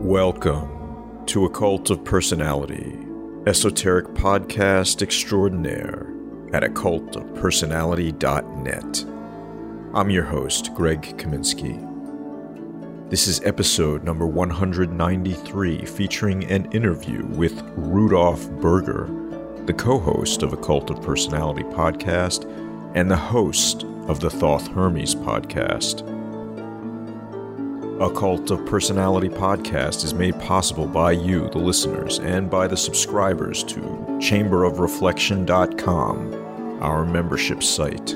Welcome to Occult of Personality, esoteric podcast extraordinaire at occultofpersonality.net. I'm your host, Greg Kaminsky. This is episode number 193, featuring an interview with Rudolf Berger, the co host of Occult of Personality podcast and the host of the Thoth Hermes podcast. Occult of Personality podcast is made possible by you, the listeners, and by the subscribers to chamberofreflection.com, our membership site.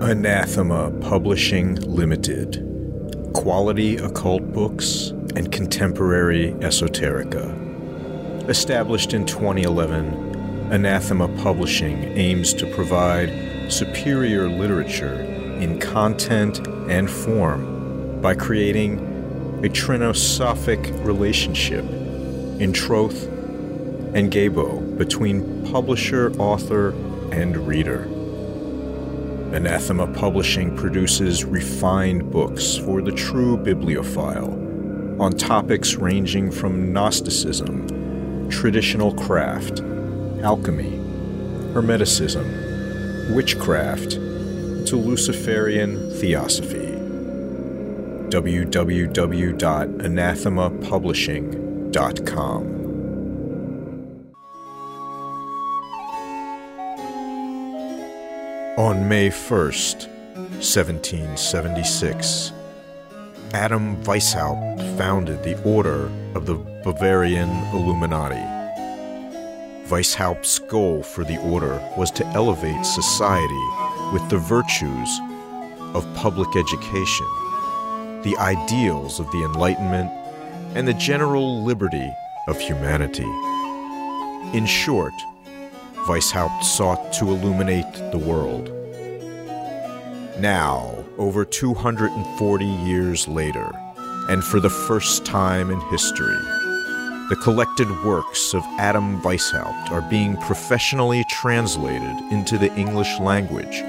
Anathema Publishing Limited. Quality occult books and contemporary esoterica. Established in 2011, Anathema Publishing aims to provide superior literature in content and form by creating a trinosophic relationship in troth and gabo between publisher, author, and reader. Anathema Publishing produces refined books for the true bibliophile on topics ranging from Gnosticism, traditional craft, alchemy, Hermeticism, witchcraft, to Luciferian Theosophy. www.anathemapublishing.com. On May 1st, 1776, Adam Weishaupt founded the Order of the Bavarian Illuminati. Weishaupt's goal for the order was to elevate society with the virtues of public education, the ideals of the Enlightenment, and the general liberty of humanity. In short, Weishaupt sought to illuminate the world. Now, over 240 years later, and for the first time in history, the collected works of Adam Weishaupt are being professionally translated into the English language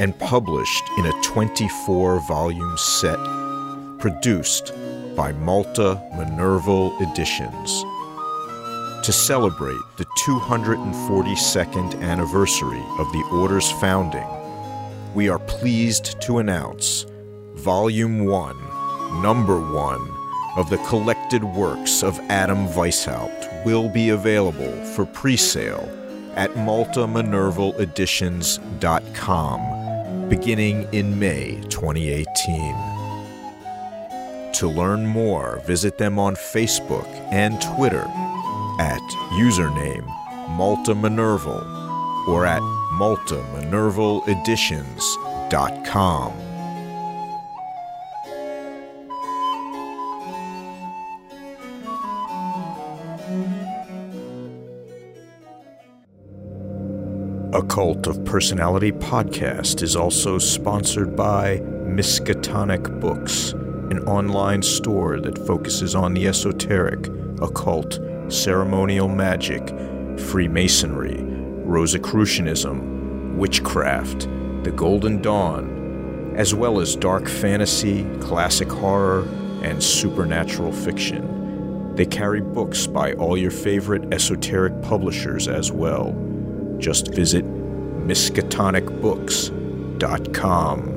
and published in a 24 volume set produced by Malta Minerval Editions. To celebrate the 242nd anniversary of the Order's founding, we are pleased to announce Volume 1, Number 1 of the collected works of Adam Weishaupt will be available for pre sale at maltaminervaleditions.com beginning in May 2018. To learn more, visit them on Facebook and Twitter at username Malta Minerval or at maltaminervaleditions.com. Occult of Personality podcast is also sponsored by Miskatonic Books, an online store that focuses on the esoteric, occult, ceremonial magic, Freemasonry, Rosicrucianism, witchcraft, the Golden Dawn, as well as dark fantasy, classic horror, and supernatural fiction. They carry books by all your favorite esoteric publishers as well. Just visit miskatonicbooks.com.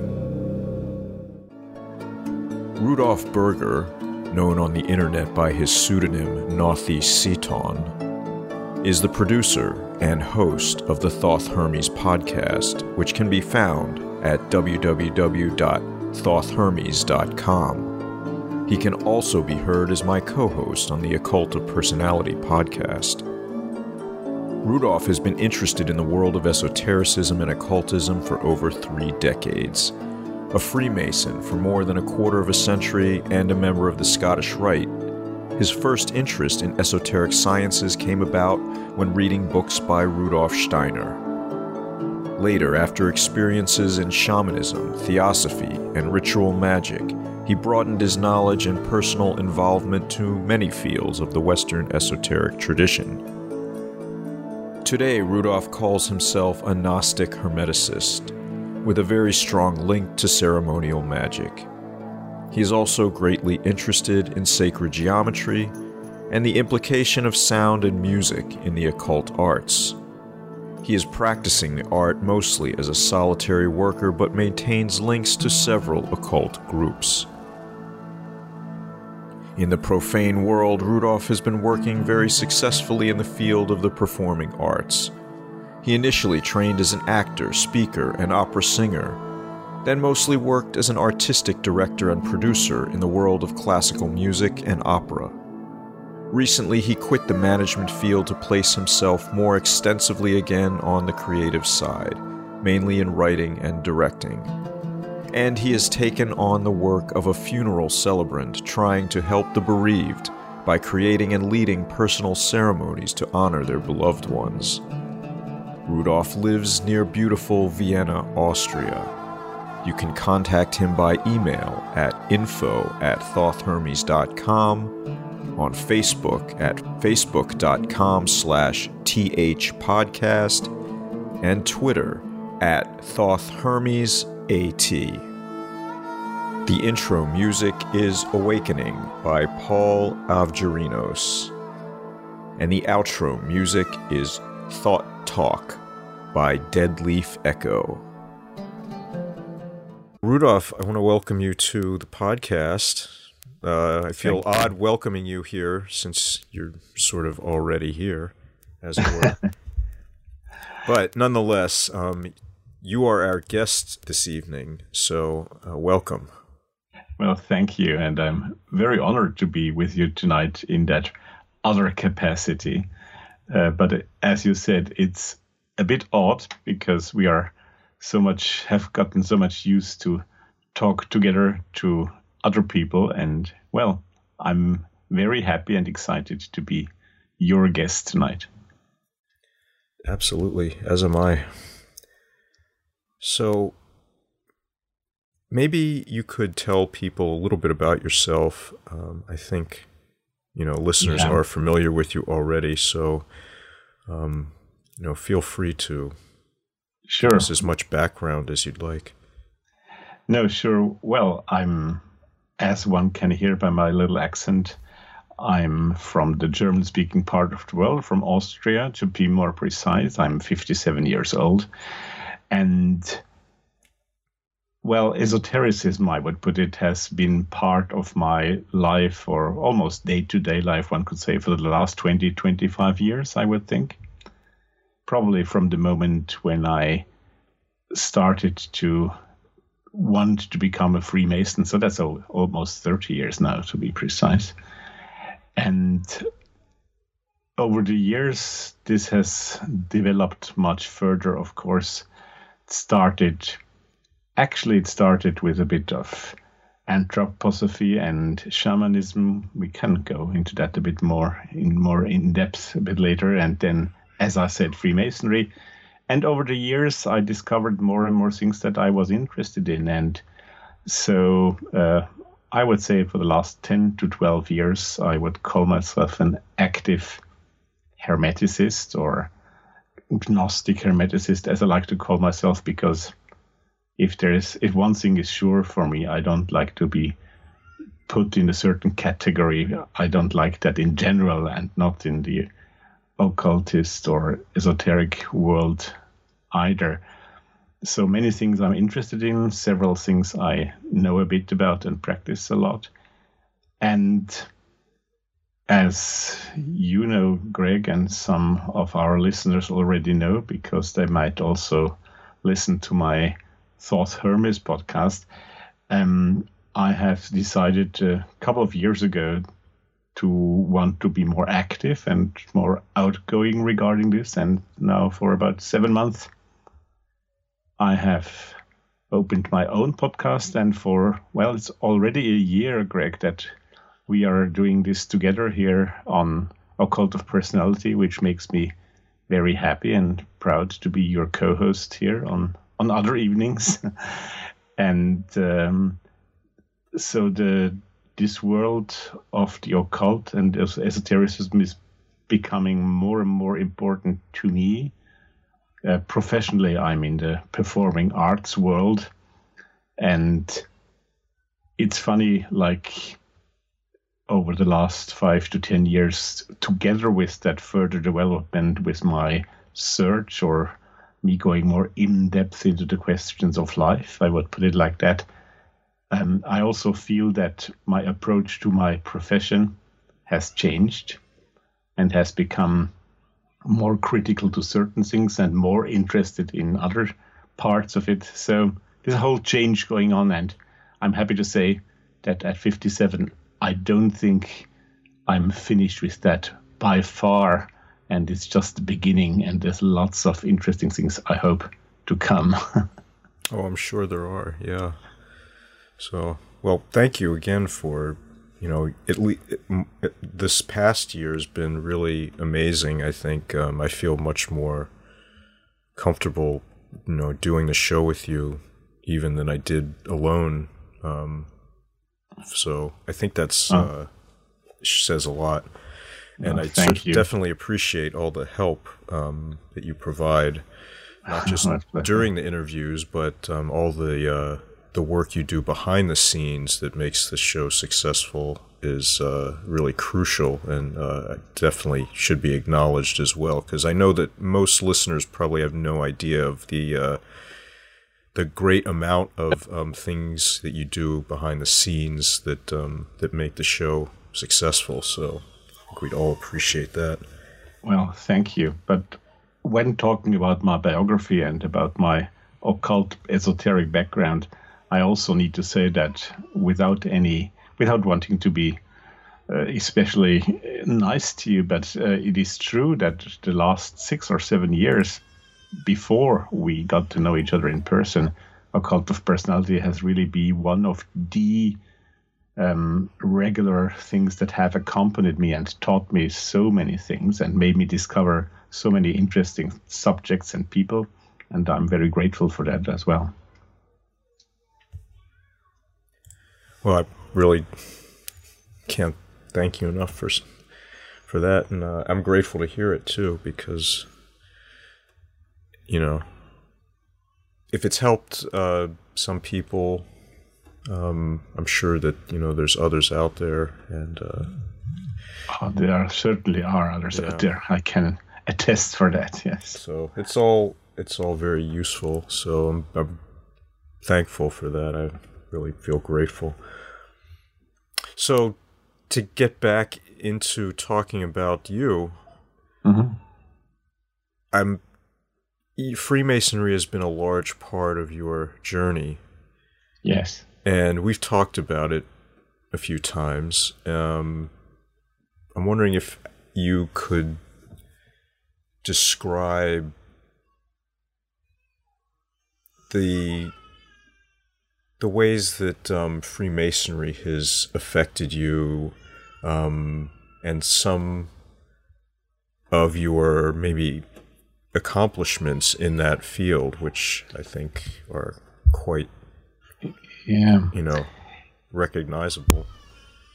Rudolf Berger, known on the internet by his pseudonym Gnothi Seauton, is the producer and host of the Thoth Hermes podcast, which can be found at www.thothhermes.com. He can also be heard as my co host on the Occult of Personality podcast. Rudolf has been interested in the world of esotericism and occultism for over three decades. A Freemason for more than a quarter of a century and a member of the Scottish Rite, his first interest in esoteric sciences came about when reading books by Rudolf Steiner. Later, after experiences in shamanism, theosophy, and ritual magic, he broadened his knowledge and personal involvement to many fields of the Western esoteric tradition. Today, Rudolf calls himself a Gnostic Hermeticist, with a very strong link to ceremonial magic. He is also greatly interested in sacred geometry and the implication of sound and music in the occult arts. He is practicing the art mostly as a solitary worker but maintains links to several occult groups. In the profane world, Rudolf has been working very successfully in the field of the performing arts. He initially trained as an actor, speaker, and opera singer, then mostly worked as an artistic director and producer in the world of classical music and opera. Recently, he quit the management field to place himself more extensively again on the creative side, mainly in writing and directing. And he has taken on the work of a funeral celebrant trying to help the bereaved by creating and leading personal ceremonies to honor their beloved ones. Rudolf lives near beautiful Vienna, Austria. You can contact him by email at info at thothhermes.com on Facebook at facebook.com slash thpodcast and Twitter at thothhermesat. The intro music is Awakening by Paul Avgerinos. And the outro music is Thought Talk by Deadleaf Echo. Rudolf, I want to welcome you to the podcast. Uh, I feel Thank odd you. welcoming you here since you're sort of already here, as it were. but nonetheless, um, you are our guest this evening, so uh, welcome. Well, thank you, and I'm very honored to be with you tonight in that other capacity. Uh, but as you said, it's a bit odd because we are so much have gotten so much used to talk together to other people. And well, I'm very happy and excited to be your guest tonight. Absolutely, as am I. So, maybe you could tell people a little bit about yourself. Um, I think, you know, listeners yeah. are familiar with you already. So, um, you know, feel free to sure. give us as much background as you'd like. No, sure. Well, I'm as one can hear by my little accent, I'm from the German speaking part of the world, from Austria to be more precise. I'm 57 years old. And, well, esotericism, I would put it, has been part of my life or almost day to day life, one could say, for the last 20, 25 years, I would think. Probably from the moment when I started to want to become a Freemason. So that's almost 30 years now, to be precise. And over the years, this has developed much further, of course. Started, actually, it started with a bit of anthroposophy and shamanism. We can go into that a bit more in more in depth a bit later. And then, as I said, Freemasonry and over the years, I discovered more and more things that I was interested in. And so uh, I would say for the last 10 to 12 years, I would call myself an active hermeticist or gnostic hermeticist, as I like to call myself, because if there is, if one thing is sure for me, I don't like to be put in a certain category. I don't like that in general and not in the occultist or esoteric world either. So many things I'm interested in, several things I know a bit about and practice a lot. And as you know, Greg, and some of our listeners already know because they might also listen to my Thoth Hermes podcast, um, I have decided a couple of years ago to want to be more active and more outgoing regarding this. And now, for about seven months, I have opened my own podcast. And for, well, it's already a year, Greg, that we are doing this together here on Occult of Personality, which makes me very happy and proud to be your co host here on, on other evenings. and um, so the this world of the occult and esotericism is becoming more and more important to me. Uh, professionally, I'm in the performing arts world, and it's funny, like over the last five to ten years, together with that further development with my search or me going more in depth into the questions of life, I would put it like that. Um, I also feel that my approach to my profession has changed and has become more critical to certain things and more interested in other parts of it. So there's a whole change going on, and I'm happy to say that at 57, I don't think I'm finished with that by far, and it's just the beginning. And there's lots of interesting things I hope to come. oh, I'm sure there are. Yeah. So, well, thank you again for you know, it, it, this past year has been really amazing. I think um, I feel much more comfortable, you know, doing the show with you even than I did alone. Um, so I think that's oh. uh, says a lot, and I definitely appreciate all the help um, that you provide, not just during the interviews, but um, all the uh, the work you do behind the scenes that makes the show successful is uh, really crucial and uh, definitely should be acknowledged as well. Because I know that most listeners probably have no idea of the uh, the great amount of um, things that you do behind the scenes that um, that make the show successful. So I think we'd all appreciate that. Well, thank you. But when talking about my biography and about my occult esoteric background I also need to say that without any, without wanting to be uh, especially nice to you, but uh, it is true that the last six or seven years before we got to know each other in person, Occult of Personality has really been one of the um, regular things that have accompanied me and taught me so many things and made me discover so many interesting subjects and people. And I'm very grateful for that as well. Well, I really can't thank you enough for for that, and uh, I'm grateful to hear it too because you know if it's helped uh, some people, um, I'm sure that you know there's others out there, and uh, oh, there certainly are others yeah. out there. I can attest for that. Yes. So it's all it's all very useful. So I'm, I'm thankful for that. I really feel grateful. So, to get back into talking about you, mm-hmm. I'm Freemasonry has been a large part of your journey. Yes, and we've talked about it a few times. Um, I'm wondering if you could describe the the ways that um, Freemasonry has affected you, um, and some of your maybe accomplishments in that field, which I think are quite, yeah, you know, recognizable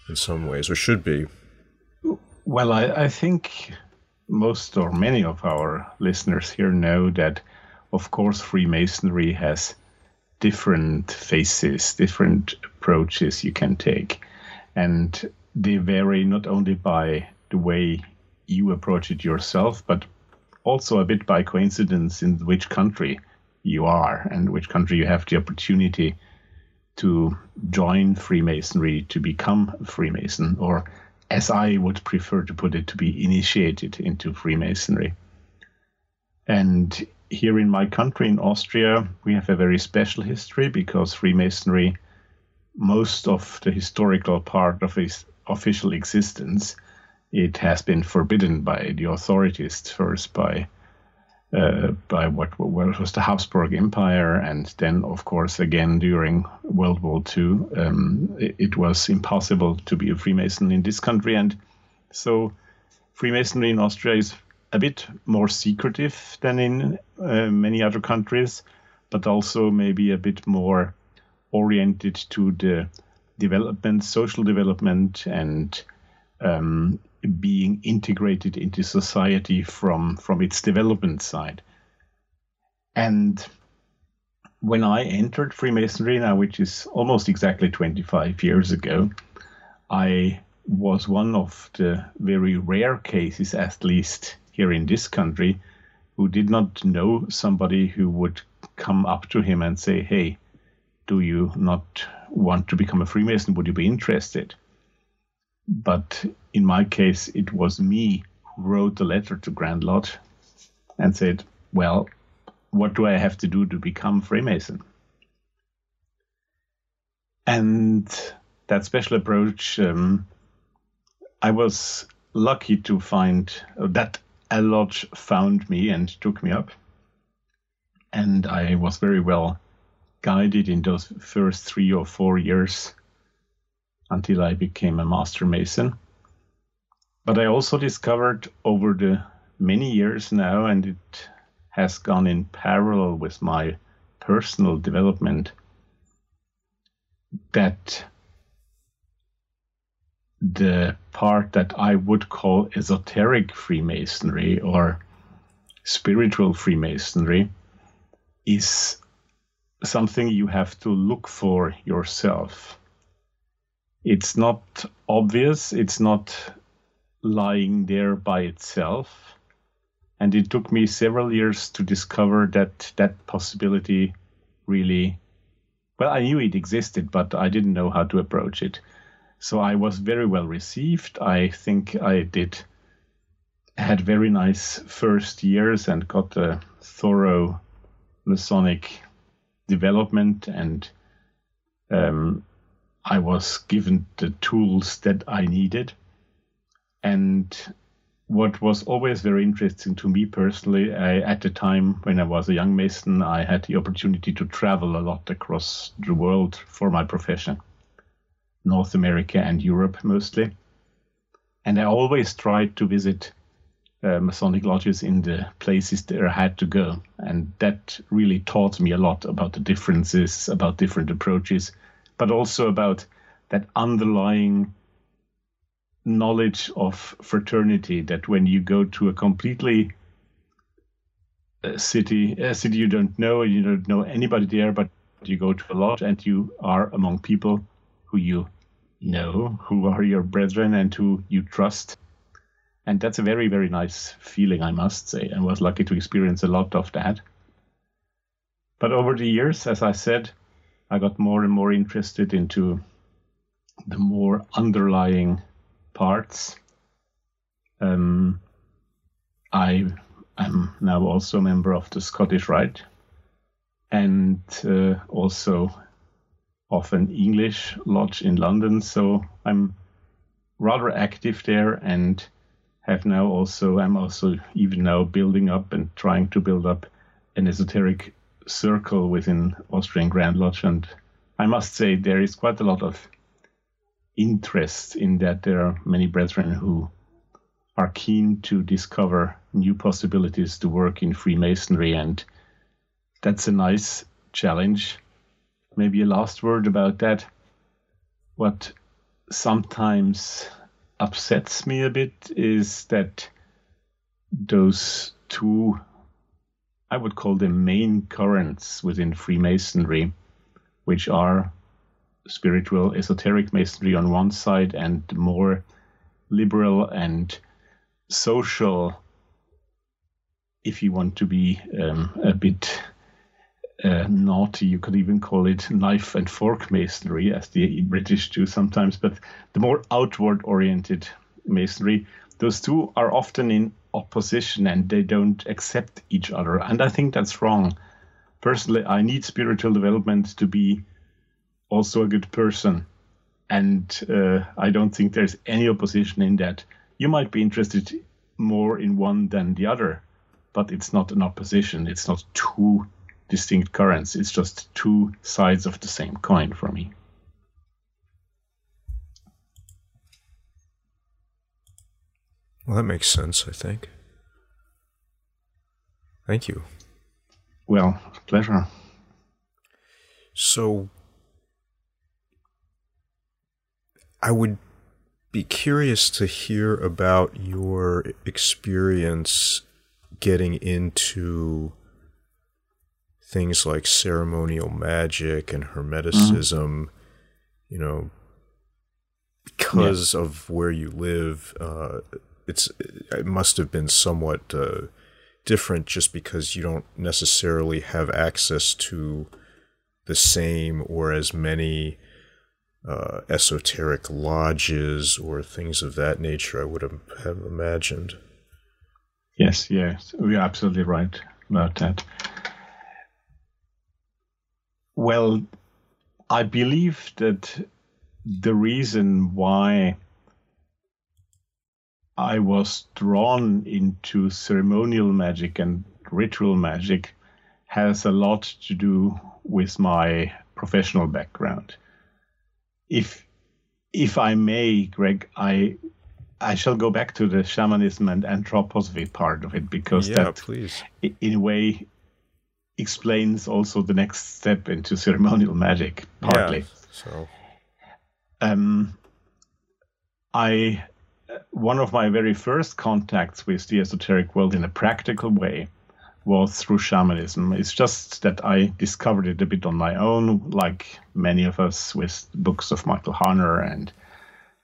in some ways, or should be. Well, I, I think most or many of our listeners here know that, of course, Freemasonry has different faces, different approaches you can take. And they vary not only by the way you approach it yourself, but also a bit by coincidence in which country you are and which country you have the opportunity to join Freemasonry, to become a Freemason, or as I would prefer to put it, to be initiated into Freemasonry. And here in my country, in Austria, we have a very special history because Freemasonry, most of the historical part of its official existence, it has been forbidden by the authorities first by uh, by what, what was the Habsburg Empire, and then, of course, again during World War II, um, it, it, was impossible to be a Freemason in this country, and so Freemasonry in Austria is a bit more secretive than in uh, many other countries, but also maybe a bit more oriented to the development, social development, and um, being integrated into society from from its development side. And when I entered Freemasonry now, which is almost exactly 25 years ago, I was one of the very rare cases, at least here in this country, who did not know somebody who would come up to him and say, Hey, do you not want to become a Freemason? Would you be interested? But in my case, it was me who wrote the letter to Grand Lodge and said, Well, what do I have to do to become Freemason? And that special approach, um, I was lucky to find uh, that a lodge found me and took me up. And I was very well guided in those first three or four years until I became a master mason. But I also discovered over the many years now, and it has gone in parallel with my personal development, that the part that I would call esoteric Freemasonry or spiritual Freemasonry is something you have to look for yourself. It's not obvious, it's not lying there by itself. And it took me several years to discover that that possibility really, well, I knew it existed, but I didn't know how to approach it. So I was very well received. I think I did had very nice first years and got a thorough Masonic development, and um, I was given the tools that I needed. And what was always very interesting to me personally, I, at the time when I was a young Mason, I had the opportunity to travel a lot across the world for my profession, North America and Europe mostly. And I always tried to visit uh, Masonic lodges in the places that I had to go. And that really taught me a lot about the differences, about different approaches, but also about that underlying knowledge of fraternity that when you go to a completely a uh, city, a city you don't know, and you don't know anybody there, but you go to a lodge and you are among people who you know, who are your brethren and who you trust and that's a very, very nice feeling, I must say, and was lucky to experience a lot of that. But over the years, as I said, I got more and more interested into the more underlying parts. Um, I am now also a member of the Scottish Rite and uh, also of an English lodge in London. So I'm rather active there and have now also I'm also even now building up and trying to build up an esoteric circle within Austrian Grand Lodge, and I must say there is quite a lot of interest in that. There are many brethren who are keen to discover new possibilities to work in Freemasonry, and that's a nice challenge. Maybe a last word about that. What sometimes upsets me a bit is that those two, I would call them main currents within Freemasonry, which are spiritual esoteric masonry on one side and more liberal and social, if you want to be um, a bit uh, naughty. You could even call it knife and fork masonry, as the British do sometimes. But the more outward oriented masonry, those two are often in opposition and they don't accept each other. And I think that's wrong. Personally, I need spiritual development to be also a good person. And uh, I don't think there's any opposition in that. You might be interested more in one than the other, but it's not an opposition. It's not two distinct currents. It's just two sides of the same coin for me. Well, that makes sense, I think. Thank you. Well, pleasure. So, I would be curious to hear about your experience getting into things like ceremonial magic and hermeticism, mm. you know, because yeah. of where you live, uh, it's it must have been somewhat uh, different just because you don't necessarily have access to the same or as many uh, esoteric lodges or things of that nature. I would have, have imagined. Yes, yes, you're absolutely right about that. Well, I believe that the reason why I was drawn into ceremonial magic and ritual magic has a lot to do with my professional background. If if I may, Greg, I I shall go back to the shamanism and anthroposophy part of it because yeah, that, please. in a way, explains also the next step into ceremonial magic partly. Yeah, so, um, I one of my very first contacts with the esoteric world in a practical way was through shamanism. It's just that I discovered it a bit on my own, like many of us with books of Michael Harner and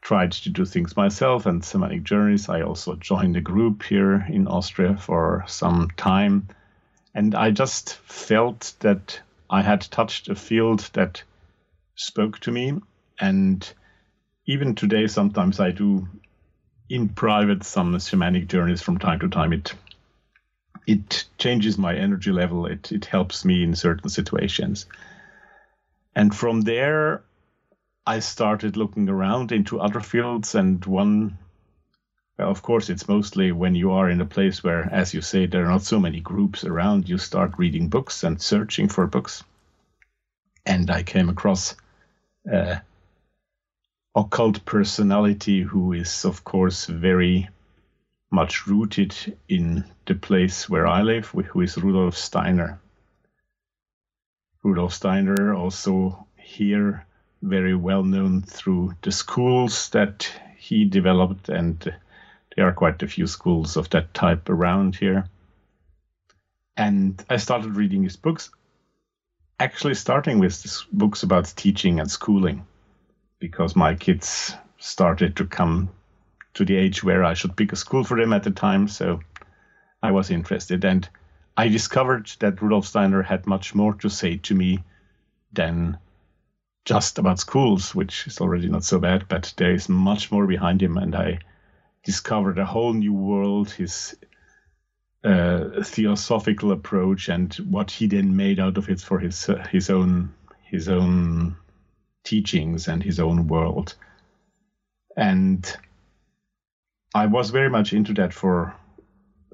tried to do things myself and shamanic journeys. I also joined a group here in Austria for some time. And I just felt that I had touched a field that spoke to me. And even today, sometimes I do in private some shamanic journeys from time to time. It it changes my energy level. It it helps me in certain situations. And from there, I started looking around into other fields, and one, well, of course, it's mostly when you are in a place where, as you say, there are not so many groups around, you start reading books and searching for books. And I came across uh, occult personality who is, of course, very much rooted in the place where I live, who is Rudolf Steiner. Rudolf Steiner also here very well known through the schools that he developed, and there are quite a few schools of that type around here. And I started reading his books, actually starting with books about teaching and schooling, because my kids started to come to the age where I should pick a school for them at the time. So I was interested. And I discovered that Rudolf Steiner had much more to say to me than just about schools, which is already not so bad, but there is much more behind him. And I discovered a whole new world, his uh, theosophical approach, and what he then made out of it for his uh, his own his own teachings and his own world. And I was very much into that for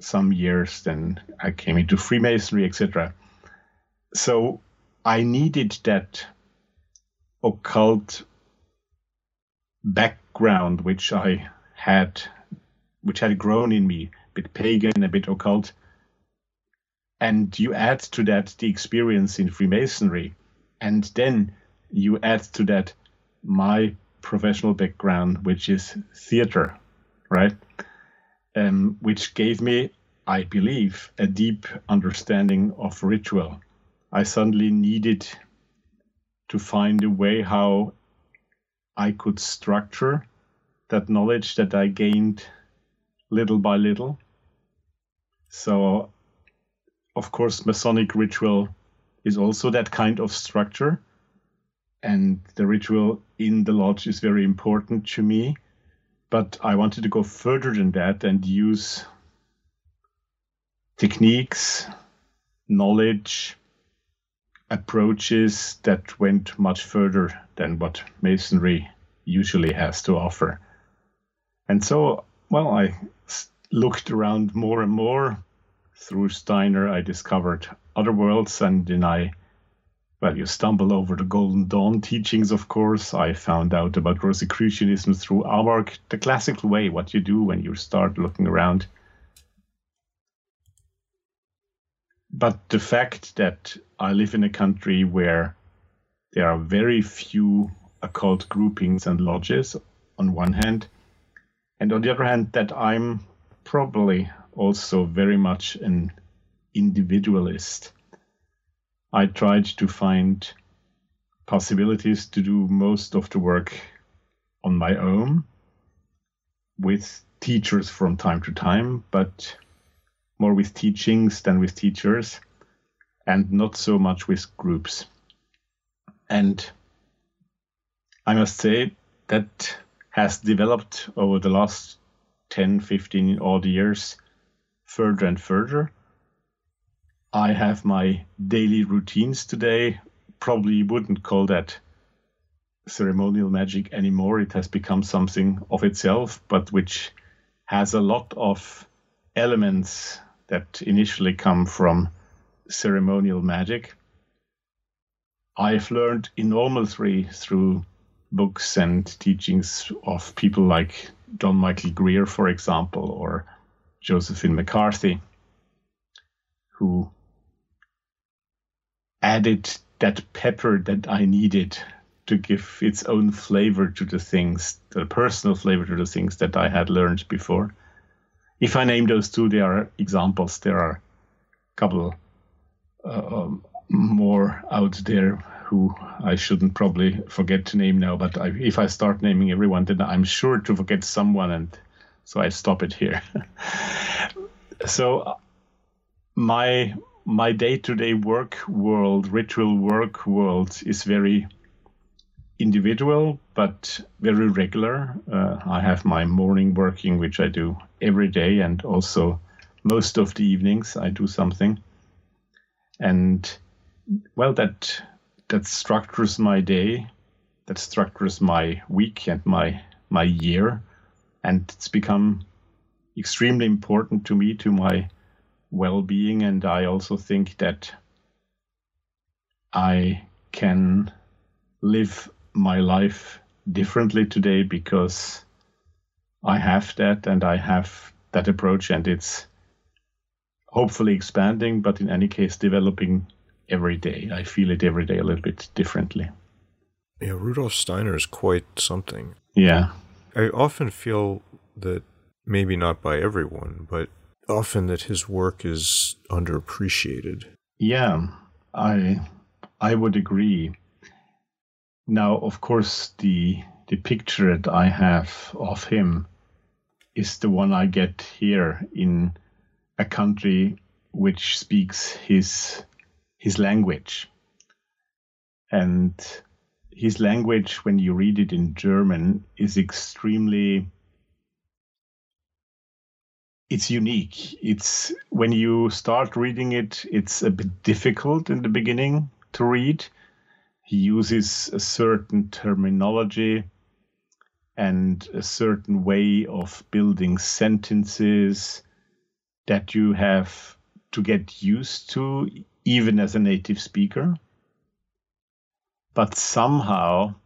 some years. Then I came into Freemasonry, etc. So I needed that occult background which I had, which had grown in me, a bit pagan, a bit occult. And you add to that the experience in Freemasonry, and then you add to that my professional background, which is theater, right? Um, which gave me, I believe, a deep understanding of ritual. I suddenly needed to find a way how I could structure that knowledge that I gained little by little. So, of course, Masonic ritual is also that kind of structure. And the ritual in the lodge is very important to me. But I wanted to go further than that and use techniques, knowledge, approaches that went much further than what masonry usually has to offer. And so, well, I looked around more and more. Through Steiner, I discovered other worlds, and then I, well, you stumble over the Golden Dawn teachings, of course. I found out about Rosicrucianism through AMORC, the classical way, what you do when you start looking around. But the fact that I live in a country where there are very few occult groupings and lodges on one hand, and on the other hand, that I'm probably also very much an individualist. I tried to find possibilities to do most of the work on my own with teachers from time to time, but more with teachings than with teachers, and not so much with groups. And I must say that has developed over the last 10, 15 odd years further and further. I have my daily routines today. Probably wouldn't call that ceremonial magic anymore. It has become something of itself, but which has a lot of elements that initially come from ceremonial magic. I've learned enormously through books and teachings of people like John Michael Greer, for example, or Josephine McCarthy, who added that pepper that I needed to give its own flavor to the things, the personal flavor to the things that I had learned before. If I name those two, there are examples. There are a couple uh, um, more out there who I shouldn't probably forget to name now. But I, if I start naming everyone, then I'm sure to forget someone, and so I stop it here. so uh, my my day-to-day work world, ritual work world, is very individual but very regular. Uh, I have my morning working, which I do every day, and also most of the evenings I do something. And well, that that structures my day, that structures my week and my my year, and it's become extremely important to me to my well-being. And I also think that I can live my life differently today because I have that and I have that approach, and it's hopefully expanding, but in any case, developing every day. I feel it every day a little bit differently. Yeah, Rudolf Steiner is quite something. Yeah. I often feel that maybe not by everyone, but often that his work is underappreciated. Yeah, I I would agree. Now, of course, the the picture that I have of him is the one I get here in a country which speaks his his language. And his language, when you read it in German, is extremely it's unique. It's when you start reading it, it's a bit difficult in the beginning to read. He uses a certain terminology and a certain way of building sentences that you have to get used to even as a native speaker. But somehow,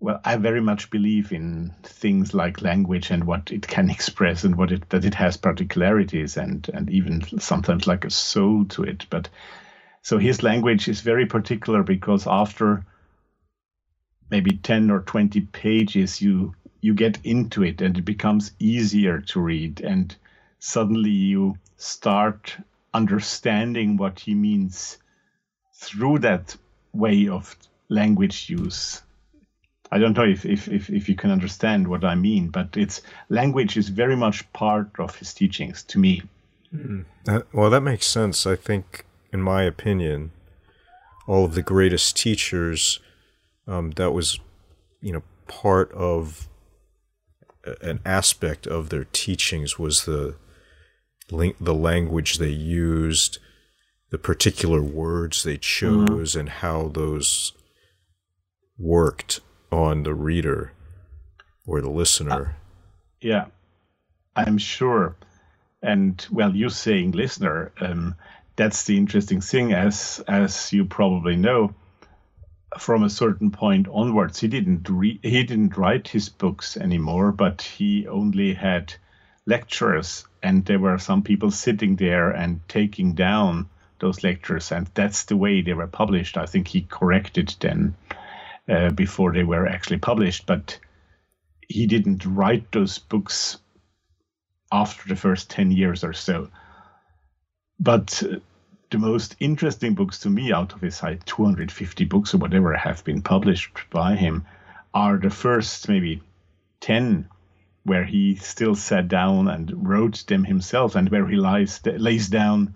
well, I very much believe in things like language and what it can express and what it that it has particularities and and even sometimes like a soul to it. But so his language is very particular because after maybe 10 or 20 pages you you get into it and it becomes easier to read and suddenly you start understanding what he means through that way of language use. I don't know if, if, if, if, you can understand what I mean, but it's language is very much part of his teachings to me. Mm. That, well, that makes sense. I think, in my opinion, all of the greatest teachers, um, that was, you know, part of an aspect of their teachings was the the language they used, the particular words they mm-hmm. chose, mm-hmm. and how those worked on the reader or the listener. Uh, yeah, I'm sure. And well, you saying listener, um, that's the interesting thing. As as you probably know, from a certain point onwards, he didn't re- he didn't write his books anymore, but he only had lectures and there were some people sitting there and taking down those lectures and that's the way they were published i think he corrected then uh, before they were actually published but he didn't write those books after the first 10 years or so but uh, the most interesting books to me out of his like 250 books or whatever have been published by him are the first maybe 10 where he still sat down and wrote them himself and where he lies, lays down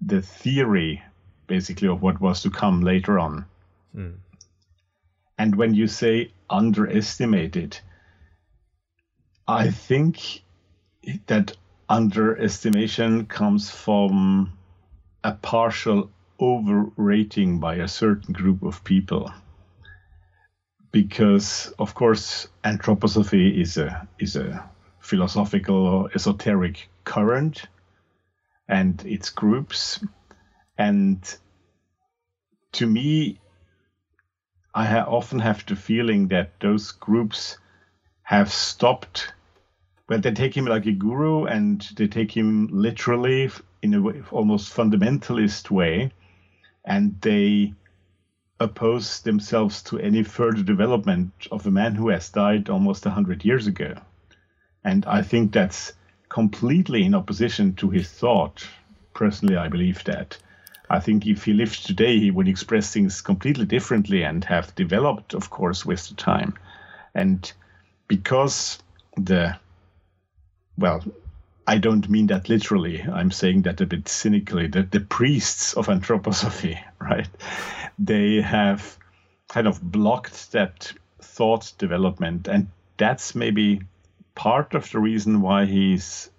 the theory basically of what was to come later on. Hmm. And when you say underestimated, I think that underestimation comes from a partial overrating by a certain group of people. Because of course anthroposophy is a is a philosophical esoteric current and its groups. And to me i ha- often have the feeling that those groups have stopped well they take him like a guru and they take him literally in a way, almost fundamentalist way, and they oppose themselves to any further development of a man who has died almost 100 years ago. And I think that's completely in opposition to his thought. Personally, I believe that. I think if he lived today, he would express things completely differently and have developed, of course, with the time. And because the, well, I don't mean that literally. I'm saying that a bit cynically. That the priests of anthroposophy, right, they have kind of blocked that thought development, and that's maybe part of the reason why he's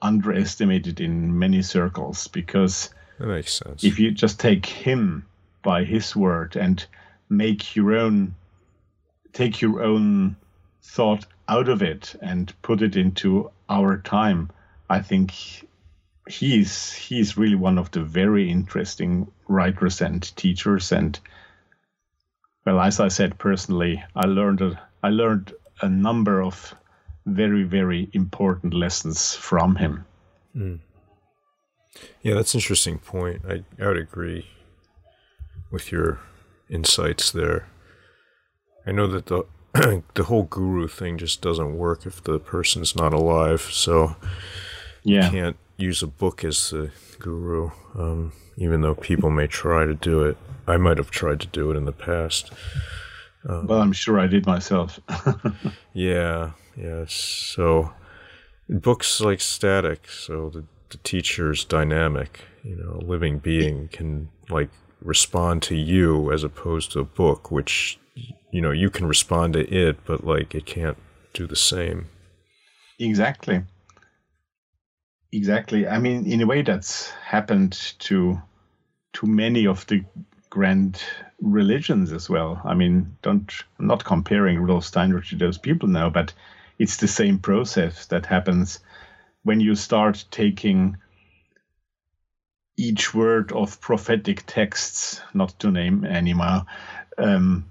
underestimated in many circles. Because that makes sense. If you just take him by his word and make your own, take your own thought out of it and put it into our time, I think he's he's really one of the very interesting writers and teachers. And well, as I said personally, I learned a, I learned a number of very very important lessons from him. Mm. Yeah, that's an interesting point. I, I would agree with your insights there. I know that the the whole guru thing just doesn't work if the person's not alive. So yeah. you can't use a book as the guru, um, even though people may try to do it. I might have tried to do it in the past. Um, well, I'm sure I did myself. yeah, yeah. So books like static, so the, the teacher's dynamic. You know, a living being can like respond to you as opposed to a book, which you know you can respond to it but like it can't do the same. Exactly. Exactly. I mean in a way that's happened to to many of the grand religions as well. I mean don't I'm not comparing rudolf steiner to those people now but it's the same process that happens when you start taking each word of prophetic texts not to name anymore um,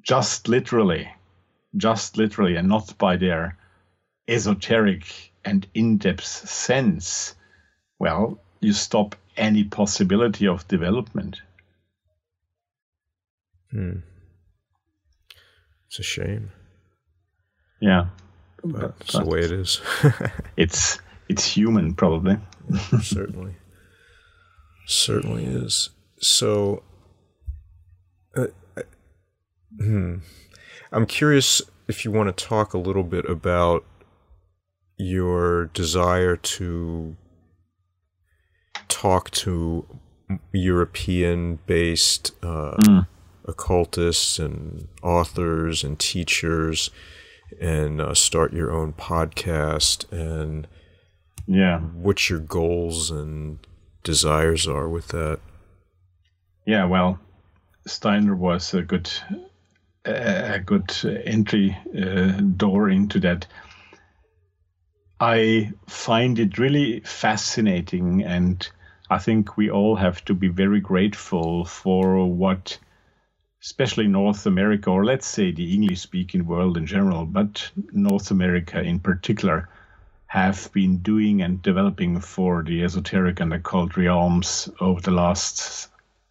just literally, just literally, and not by their esoteric and in depth sense, well, you stop any possibility of development. Hmm. It's a shame. Yeah. But it's the way it is. it's it's human probably. Certainly. Certainly is. So uh, Hmm. I'm curious if you want to talk a little bit about your desire to talk to European based uh, mm. occultists and authors and teachers and uh, start your own podcast and yeah what your goals and desires are with that yeah well steiner was a good a good entry uh, door into that. I find it really fascinating, and I think we all have to be very grateful for what, especially North America, or let's say the English speaking world in general, but North America in particular, have been doing and developing for the esoteric and occult realms over the last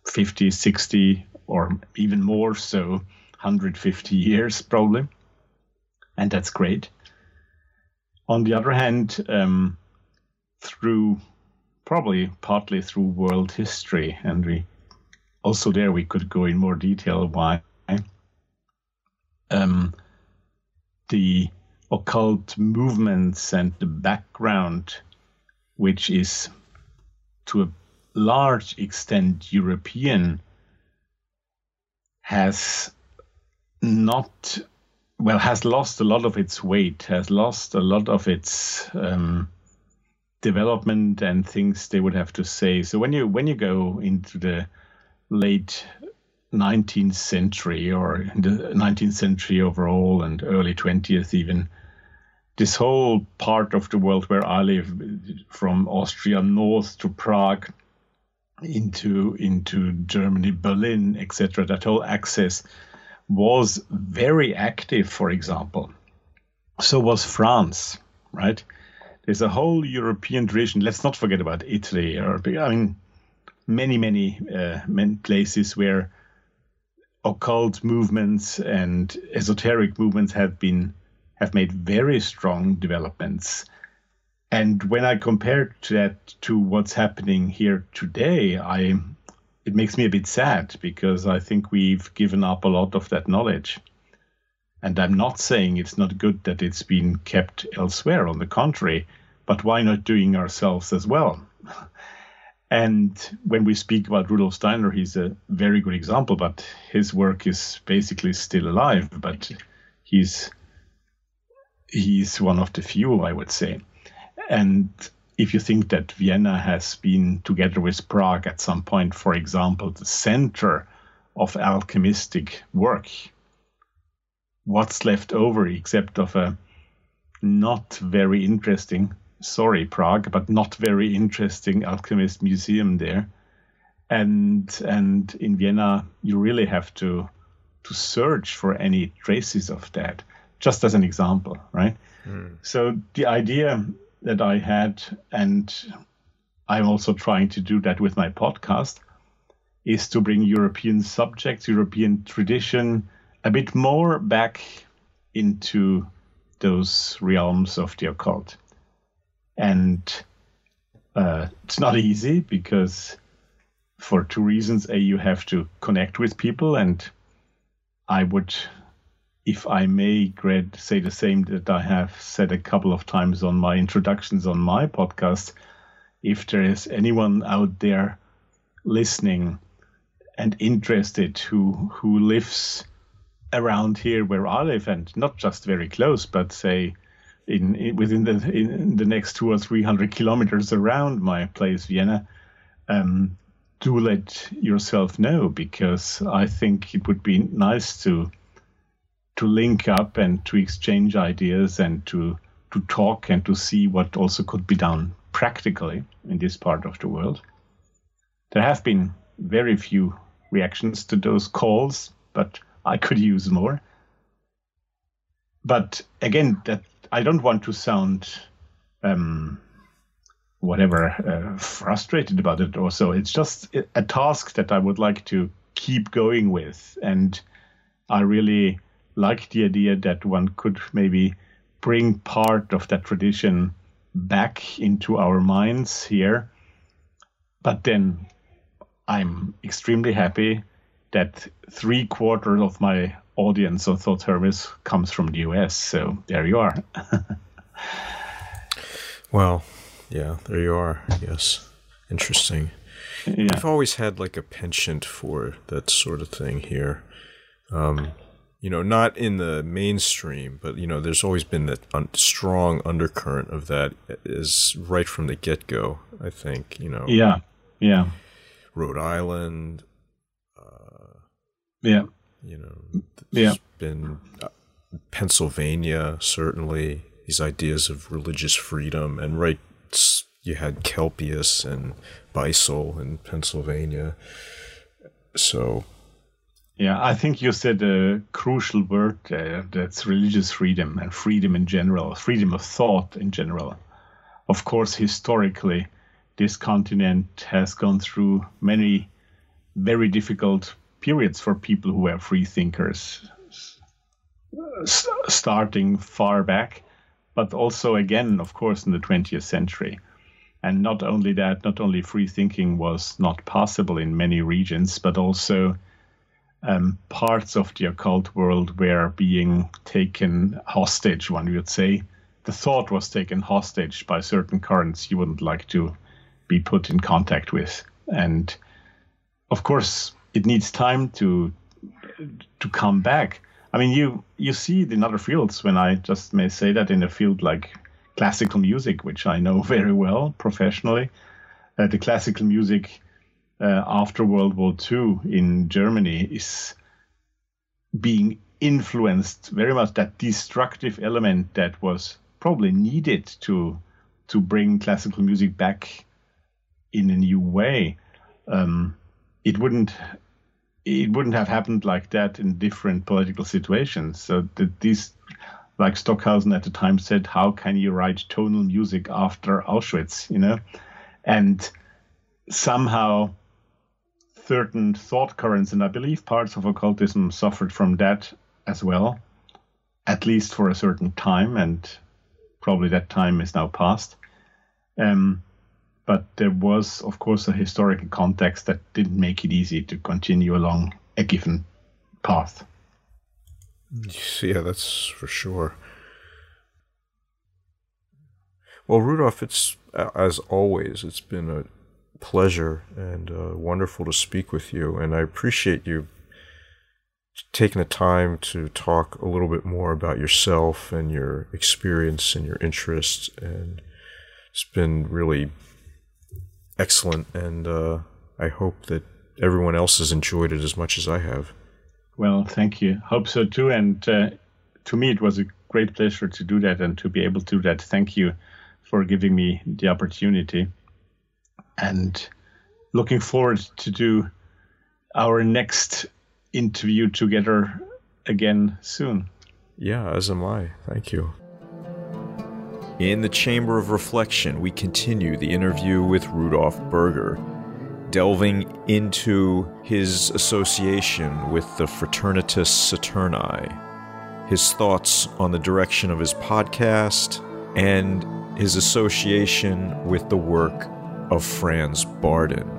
50, 60, or even more so 150 years, probably. And that's great. On the other hand, um, through probably partly through world history, and we also there we could go in more detail why um, the occult movements and the background, which is to a large extent European, has not well has lost a lot of its weight, has lost a lot of its um, development and things they would have to say. So when you when you go into the late 19th century or the 19th century overall and early 20th even this whole part of the world where i live from austria north to prague into into germany berlin etc that whole axis was very active for example. So was france right? There's a whole european tradition. Let's not forget about italy or i mean many many uh, places where occult movements and esoteric movements have been have made very strong developments. And when I compare that to what's happening here today, I it makes me a bit sad because I think we've given up a lot of that knowledge. And I'm not saying it's not good that it's been kept elsewhere, on the contrary, but why not doing ourselves as well? And when we speak about Rudolf Steiner, he's a very good example, but his work is basically still alive, but he's he's one of the few, I would say. And if you think that Vienna has been together with Prague at some point, for example, the center of alchemistic work, what's left over except of a not very interesting sorry Prague, but not very interesting alchemist museum there. And and in Vienna, you really have to to search for any traces of that. Just as an example, right? Mm. So the idea that I had, and I'm also trying to do that with my podcast, is to bring European subjects, European tradition, a bit more back into those realms of the occult and uh, it's not easy because for two reasons. A you have to connect with people. And i would if i may Greg, say the same that i have said a couple of times on my introductions on my podcast. If there is anyone out there listening and interested who who lives around here where i live and not just very close but say in, in within the in the next two or three hundred kilometers around my place, Vienna, um, do let yourself know because I think it would be nice to to link up and to exchange ideas and to to talk and to see what also could be done practically in this part of the world. There have been very few reactions to those calls, but I could use more. But again, that I don't want to sound um, whatever uh, frustrated about it or so. It's just a task that I would like to keep going with, and I really like the idea that one could maybe bring part of that tradition back into our minds here. But then I'm extremely happy that three quarters of my audience of Thoth-Hermes comes from the US. So there you are. well, yeah, there you are. Yes. Interesting. Yeah. I've always had like a penchant for that sort of thing here. Um, you know, not in the mainstream, but you know, there's always been that un- strong undercurrent of that is right from the get go. I think you know. Yeah, yeah. Rhode Island. Uh, yeah. You know, yeah. been uh, Pennsylvania certainly these ideas of religious freedom and right you had Kelpius and Beissel in Pennsylvania. So yeah, I think you said a crucial word there. That's religious freedom and freedom in general, freedom of thought in general. Of course, historically, this continent has gone through many very difficult periods for people who were free thinkers, starting far back, but also again, of course, in the 20th century. And not only that, not only free thinking was not possible in many regions, but also um, parts of the occult world were being taken hostage, one would say. The thought was taken hostage by certain currents you wouldn't like to be put in contact with. And of course, it needs time to to come back. I mean, you you see it in other fields. When I just may say that in a field like classical music, which I know very well professionally, uh, the classical music uh, after World War II in Germany is being influenced very much that destructive element that was probably needed to to bring classical music back in a new way. Um, it wouldn't it wouldn't have happened like that in different political situations. So that these, like Stockhausen at the time said, how can you write tonal music after Auschwitz? You know, and somehow certain thought currents, and I believe parts of occultism suffered from that as well, at least for a certain time, and probably that time is now past. Um, but there was, of course, a historical context that didn't make it easy to continue along a given path. Yeah, that's for sure. Well, Rudolf, it's as always, it's been a pleasure and uh, wonderful to speak with you. And I appreciate you taking the time to talk a little bit more about yourself and your experience and your interests. And it's been really excellent. And uh, I hope that everyone else has enjoyed it as much as I have. Well, thank you. Hope so too. And uh, to me, it was a great pleasure to do that and to be able to do that. Thank you for giving me the opportunity and looking forward to do our next interview together again soon. Yeah, as am I. Thank you. In the Chamber of Reflection, we continue the interview with Rudolf Berger, delving into his association with the Fraternitas Saturni, his thoughts on the direction of his podcast, and his association with the work of Franz Bardon,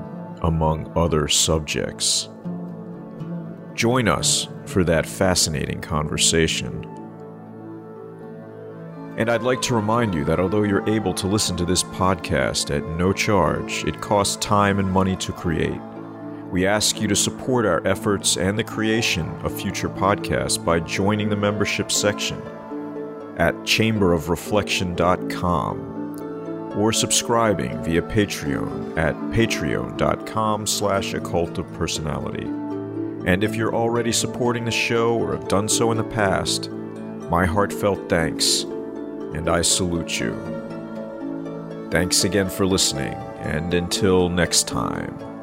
among other subjects. Join us for that fascinating conversation. And I'd like to remind you that although you're able to listen to this podcast at no charge, it costs time and money to create. We ask you to support our efforts and the creation of future podcasts by joining the membership section at chamberofreflection.com or subscribing via Patreon at patreon.com slash occult of personality. And if you're already supporting the show or have done so in the past, my heartfelt thanks, and I salute you. Thanks again for listening, and until next time.